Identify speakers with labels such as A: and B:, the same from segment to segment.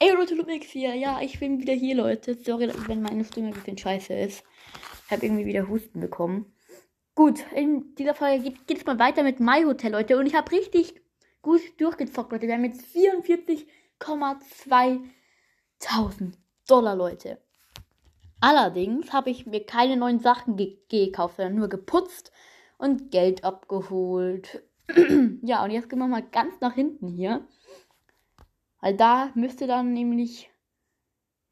A: Ey Leute, Lumix hier. Ja, ich bin wieder hier, Leute. Sorry, wenn meine Stimme ein bisschen scheiße ist. Ich habe irgendwie wieder Husten bekommen. Gut, in dieser Folge geht es mal weiter mit My Hotel, Leute. Und ich habe richtig gut durchgezockt, Leute. Wir haben jetzt 44,2 Dollar, Leute. Allerdings habe ich mir keine neuen Sachen ge gekauft, sondern nur geputzt und Geld abgeholt. ja, und jetzt gehen wir mal ganz nach hinten hier. Weil da müsste dann nämlich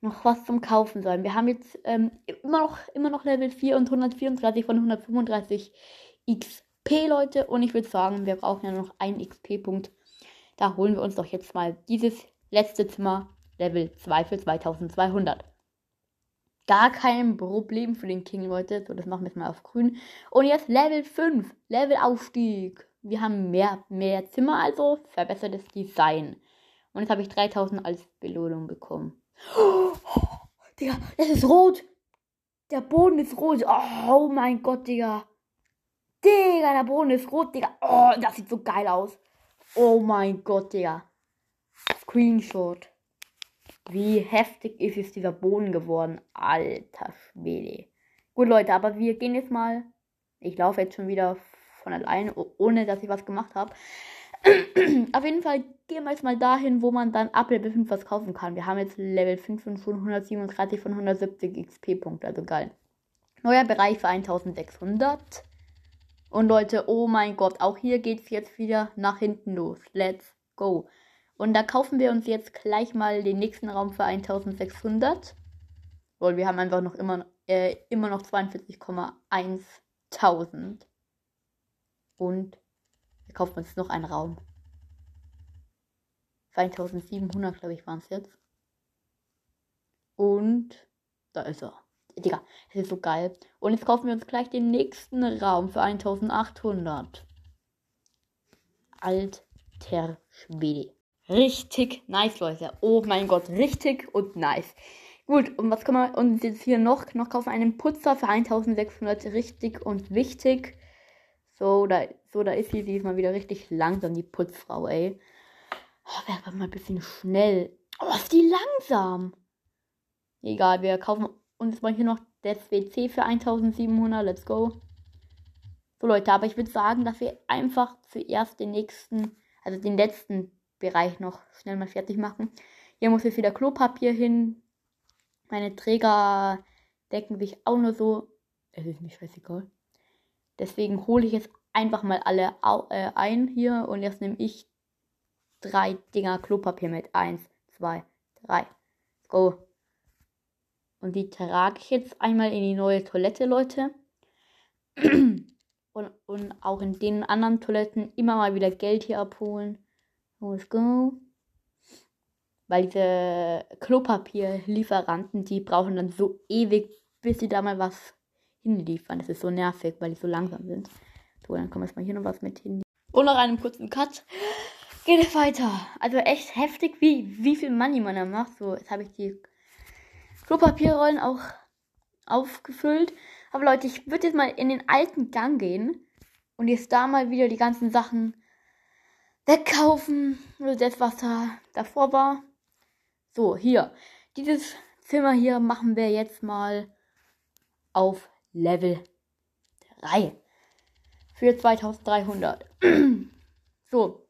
A: noch was zum Kaufen sein. Wir haben jetzt ähm, immer, noch, immer noch Level 4 und 134 von 135 XP, Leute. Und ich würde sagen, wir brauchen ja noch einen XP-Punkt. Da holen wir uns doch jetzt mal dieses letzte Zimmer Level 2 für 2200. Gar kein Problem für den King, Leute. So, das machen wir jetzt mal auf grün. Und jetzt Level 5. Level Aufstieg. Wir haben mehr, mehr Zimmer, also verbessertes Design. Und jetzt habe ich 3000 als Belohnung bekommen. Oh, Digga, das ist rot. Der Boden ist rot. Oh, oh mein Gott, Digga. Digga, der Boden ist rot, Digga. Oh, das sieht so geil aus. Oh mein Gott, Digga. Screenshot. Wie heftig ist jetzt dieser Boden geworden. Alter Schwede. Gut, Leute, aber wir gehen jetzt mal. Ich laufe jetzt schon wieder von allein, ohne dass ich was gemacht habe. Auf jeden Fall gehen wir jetzt mal dahin, wo man dann ab Level 5 was kaufen kann. Wir haben jetzt Level 5 von 137 von 170 XP-Punkte, also geil. Neuer Bereich für 1600. Und Leute, oh mein Gott, auch hier geht es jetzt wieder nach hinten los. Let's go. Und da kaufen wir uns jetzt gleich mal den nächsten Raum für 1600. Weil wir haben einfach noch immer, äh, immer noch 42,1000. Und wir kaufen uns noch einen Raum. 2700, glaube ich, waren es jetzt. Und da ist er. Digga, das ist so geil. Und jetzt kaufen wir uns gleich den nächsten Raum für 1800. Alter Schwede. Richtig nice, Leute. Oh mein Gott, richtig und nice. Gut, und was können wir uns jetzt hier noch, noch kaufen? Einen Putzer für 1600, richtig und wichtig. So, da, so, da ist sie diesmal wieder richtig langsam, die Putzfrau, ey. Oh, wäre mal ein bisschen schnell. Oh, ist die langsam. Egal, wir kaufen uns mal hier noch das WC für 1700. Let's go. So, Leute, aber ich würde sagen, dass wir einfach zuerst den nächsten, also den letzten Bereich noch schnell mal fertig machen. Hier muss jetzt wieder Klopapier hin. Meine Träger decken sich auch nur so. Es ist mir scheißegal. Deswegen hole ich jetzt einfach mal alle äh, ein hier und jetzt nehme ich drei Dinger Klopapier mit. Eins, zwei, drei. Let's go. Und die trage ich jetzt einmal in die neue Toilette, Leute. und, und auch in den anderen Toiletten immer mal wieder Geld hier abholen. Let's go. Weil diese Klopapierlieferanten, die brauchen dann so ewig, bis sie da mal was hinliefern. Das ist so nervig, weil die so langsam sind. So, dann kommen wir jetzt mal hier noch was mit hin. Und nach einem kurzen Cut geht es weiter. Also echt heftig, wie, wie viel Money man da macht. So, jetzt habe ich die Klopapierrollen auch aufgefüllt. Aber Leute, ich würde jetzt mal in den alten Gang gehen und jetzt da mal wieder die ganzen Sachen wegkaufen. Oder das, was da davor war. So, hier. Dieses Zimmer hier machen wir jetzt mal auf Level 3. Für 2300. so.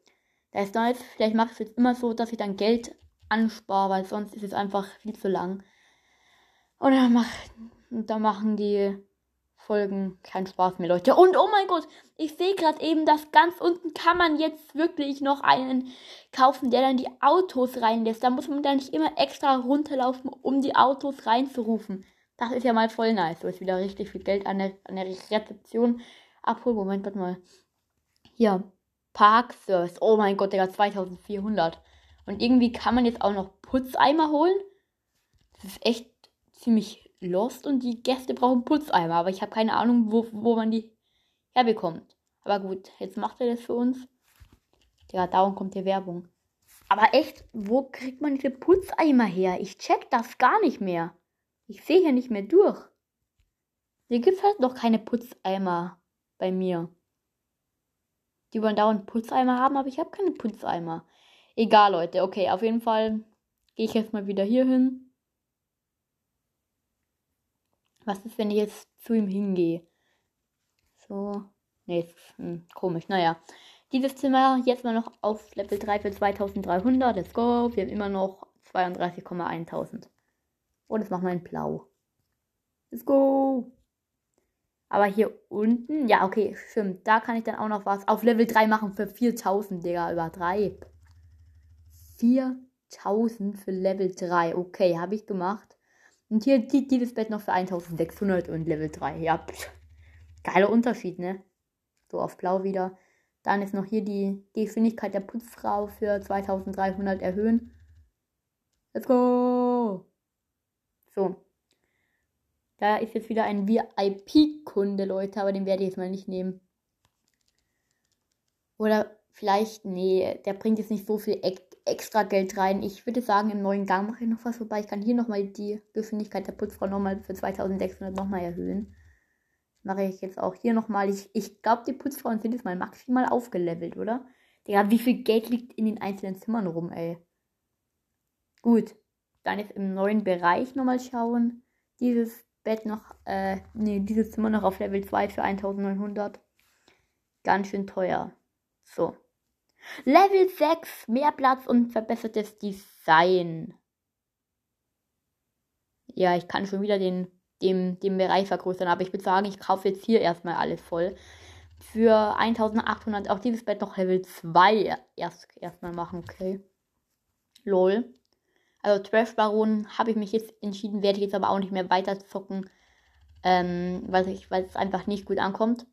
A: Das ist nice. Vielleicht mache ich es jetzt immer so, dass ich dann Geld anspare, weil sonst ist es einfach viel zu lang. Und dann, mach, dann machen die Folgen keinen Spaß mehr, Leute. Und oh mein Gott, ich sehe gerade eben, dass ganz unten kann man jetzt wirklich noch einen kaufen, der dann die Autos reinlässt. Da muss man dann nicht immer extra runterlaufen, um die Autos reinzurufen. Das ist ja mal voll nice. So ist wieder richtig viel Geld an der, an der Rezeption abholen. Moment, warte mal. Hier, Parkservice. Oh mein Gott, Digga, 2400. Und irgendwie kann man jetzt auch noch Putzeimer holen. Das ist echt ziemlich lost und die Gäste brauchen Putzeimer, aber ich habe keine Ahnung, wo, wo man die herbekommt. Aber gut, jetzt macht er das für uns. Ja, dauernd kommt die Werbung. Aber echt, wo kriegt man diese Putzeimer her? Ich check das gar nicht mehr. Ich sehe hier nicht mehr durch. Hier gibt es halt noch keine Putzeimer bei mir. Die wollen dauernd Putzeimer haben, aber ich habe keine Putzeimer. Egal, Leute. Okay, auf jeden Fall gehe ich jetzt mal wieder hier hin. Was ist, wenn ich jetzt zu ihm hingehe? So. Nee, ist hm, komisch. Naja. Dieses Zimmer jetzt mal noch auf Level 3 für 2300. Let's go. Wir haben immer noch 32,1000. Und das machen wir in blau. Let's go. Aber hier unten, ja, okay, stimmt. Da kann ich dann auch noch was auf Level 3 machen für 4000, Digga. Übertreib. 4000 für Level 3. Okay, habe ich gemacht. Und hier dieses Bett noch für 1600 und Level 3. Ja, pff. geiler Unterschied, ne? So auf blau wieder. Dann ist noch hier die Geschwindigkeit der Putzfrau für 2300 erhöhen. Let's go! So. Da ist jetzt wieder ein VIP-Kunde, Leute, aber den werde ich jetzt mal nicht nehmen. Oder vielleicht, nee, der bringt jetzt nicht so viel extra Geld rein. Ich würde sagen, im neuen Gang mache ich noch was vorbei. Ich kann hier nochmal die Geschwindigkeit der Putzfrau nochmal für 2600 nochmal erhöhen. Mache ich jetzt auch hier nochmal. Ich, ich glaube, die Putzfrauen sind jetzt mal maximal aufgelevelt, oder? Digga, wie viel Geld liegt in den einzelnen Zimmern rum, ey? Gut. Dann jetzt im neuen Bereich nochmal schauen. Dieses Bett noch, äh, nee, dieses Zimmer noch auf Level 2 für 1900. Ganz schön teuer. So. Level 6, mehr Platz und verbessertes Design. Ja, ich kann schon wieder den, dem, den Bereich vergrößern, aber ich würde sagen, ich kaufe jetzt hier erstmal alles voll. Für 1800 auch dieses Bett noch Level 2 erst erstmal machen, okay. Lol. Also Trash Baron habe ich mich jetzt entschieden, werde ich jetzt aber auch nicht mehr weiter zocken, ähm, weil, ich, weil es einfach nicht gut ankommt.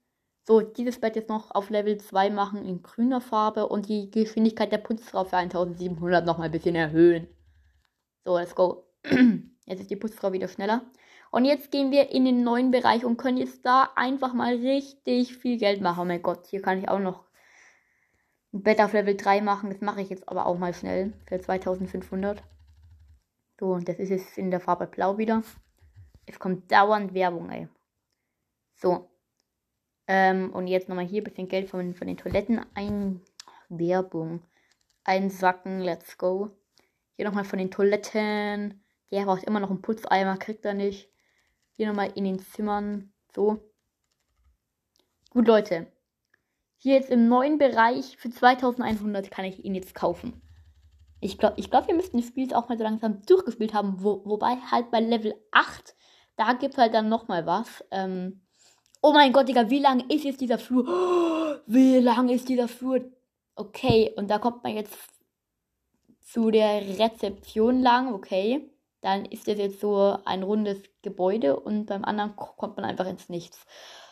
A: So, dieses Bett jetzt noch auf Level 2 machen in grüner Farbe und die Geschwindigkeit der Putzfrau für 1700 noch mal ein bisschen erhöhen. So, let's go. Jetzt ist die Putzfrau wieder schneller. Und jetzt gehen wir in den neuen Bereich und können jetzt da einfach mal richtig viel Geld machen. Oh mein Gott, hier kann ich auch noch ein Bett auf Level 3 machen. Das mache ich jetzt aber auch mal schnell für 2500. So, und das ist jetzt in der Farbe Blau wieder. Es kommt dauernd Werbung, ey. So. Ähm, und jetzt nochmal hier ein bisschen Geld von, von den Toiletten ein. Werbung. Einsacken, let's go. Hier nochmal von den Toiletten. Der braucht immer noch einen Putzeimer, kriegt er nicht. Hier nochmal in den Zimmern. So. Gut, Leute. Hier jetzt im neuen Bereich für 2100 kann ich ihn jetzt kaufen. Ich glaube, ich glaub, wir müssten das Spiel jetzt auch mal so langsam durchgespielt haben. Wo, wobei halt bei Level 8, da gibt es halt dann nochmal was. Ähm, oh mein Gott, Digga, wie lang ist jetzt dieser Flur? Wie lang ist dieser Flur? Okay, und da kommt man jetzt zu der Rezeption lang, okay. Dann ist das jetzt so ein rundes Gebäude und beim anderen kommt man einfach ins Nichts.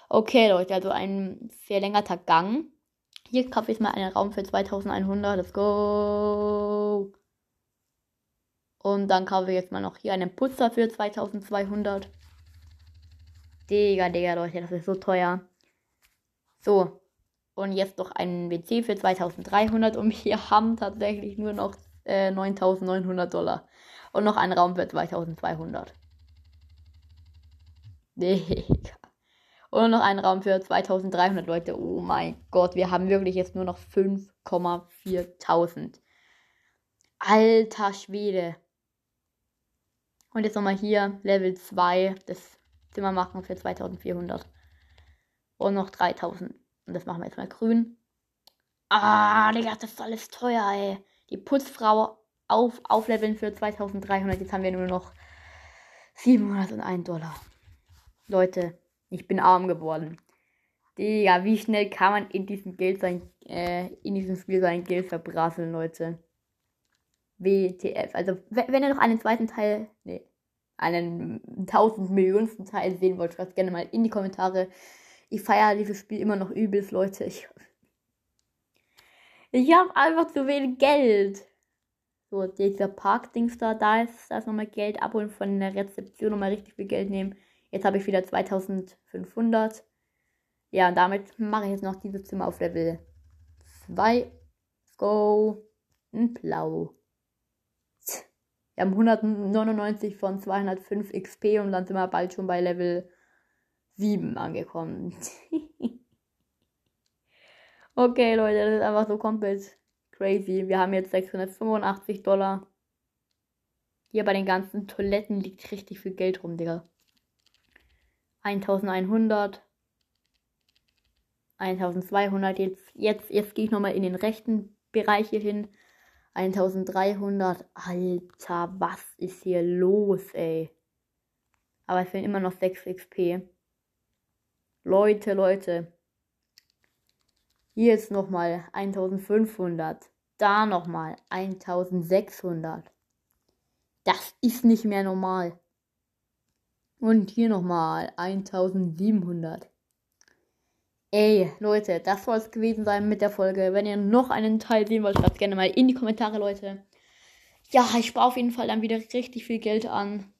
A: Okay, Leute, also ein verlängerter Gang. Hier kaufe ich mal einen Raum für 2100. Let's go. Und dann kaufe ich jetzt mal noch hier einen Putzer für 2200. Digga, Digga, Leute, das ist so teuer. So. Und jetzt noch einen WC für 2300. Und wir haben tatsächlich nur noch äh, 9900 Dollar. Und noch einen Raum für 2200. Digga. Und noch einen Raum für 2300 Leute. Oh mein Gott, wir haben wirklich jetzt nur noch 5,4000. Alter Schwede. Und jetzt nochmal hier Level 2 das Zimmer machen für 2400. Und noch 3000. Und das machen wir jetzt mal grün. Ah, Digga, das ist alles teuer, ey. Die Putzfrau auf, aufleveln für 2300. Jetzt haben wir nur noch 701 Dollar. Leute, ich bin arm geworden. Digga, wie schnell kann man in diesem Geld sein, äh, in diesem Spiel sein Geld verbrasseln, Leute? WTF. Also, wenn ihr noch einen zweiten Teil, nee, einen tausend Millionsten Teil sehen wollt, schreibt gerne mal in die Kommentare. Ich feiere dieses Spiel immer noch übelst, Leute. Ich, ich habe einfach zu wenig Geld. So, dieser Park-Dings da, da ist, da ist nochmal Geld abholen von der Rezeption, nochmal richtig viel Geld nehmen. Jetzt habe ich wieder 2500. Ja, und damit mache ich jetzt noch dieses Zimmer auf Level 2. Let's go. In Blau. Wir haben 199 von 205 XP und dann sind wir bald schon bei Level 7 angekommen. okay, Leute, das ist einfach so komplett crazy. Wir haben jetzt 685 Dollar. Hier bei den ganzen Toiletten liegt richtig viel Geld rum, Digga. 1100. 1200. Jetzt, jetzt, jetzt gehe ich nochmal in den rechten Bereich hier hin. 1300. Alter, was ist hier los, ey? Aber es fehlen immer noch 6 XP. Leute, Leute. Hier ist nochmal 1500. Da nochmal 1600. Das ist nicht mehr normal. Und hier nochmal 1700. Ey, Leute, das soll es gewesen sein mit der Folge. Wenn ihr noch einen Teil sehen wollt, schreibt gerne mal in die Kommentare, Leute. Ja, ich spare auf jeden Fall dann wieder richtig viel Geld an.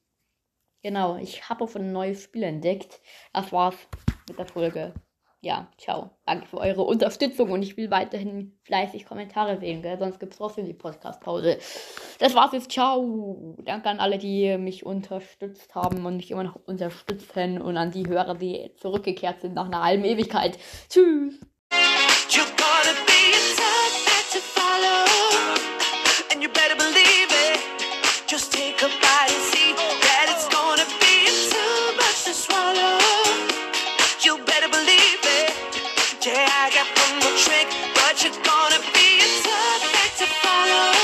A: Genau, ich habe auch ein neues Spiel entdeckt. Das war's mit der Folge ja, ciao. Danke für eure Unterstützung und ich will weiterhin fleißig Kommentare sehen, gell? sonst gibt es trotzdem die Podcast-Pause. Das war's jetzt, ciao. Danke an alle, die mich unterstützt haben und mich immer noch unterstützen und an die Hörer, die zurückgekehrt sind nach einer halben Ewigkeit. Tschüss. Yeah, I got one more trick, but you're gonna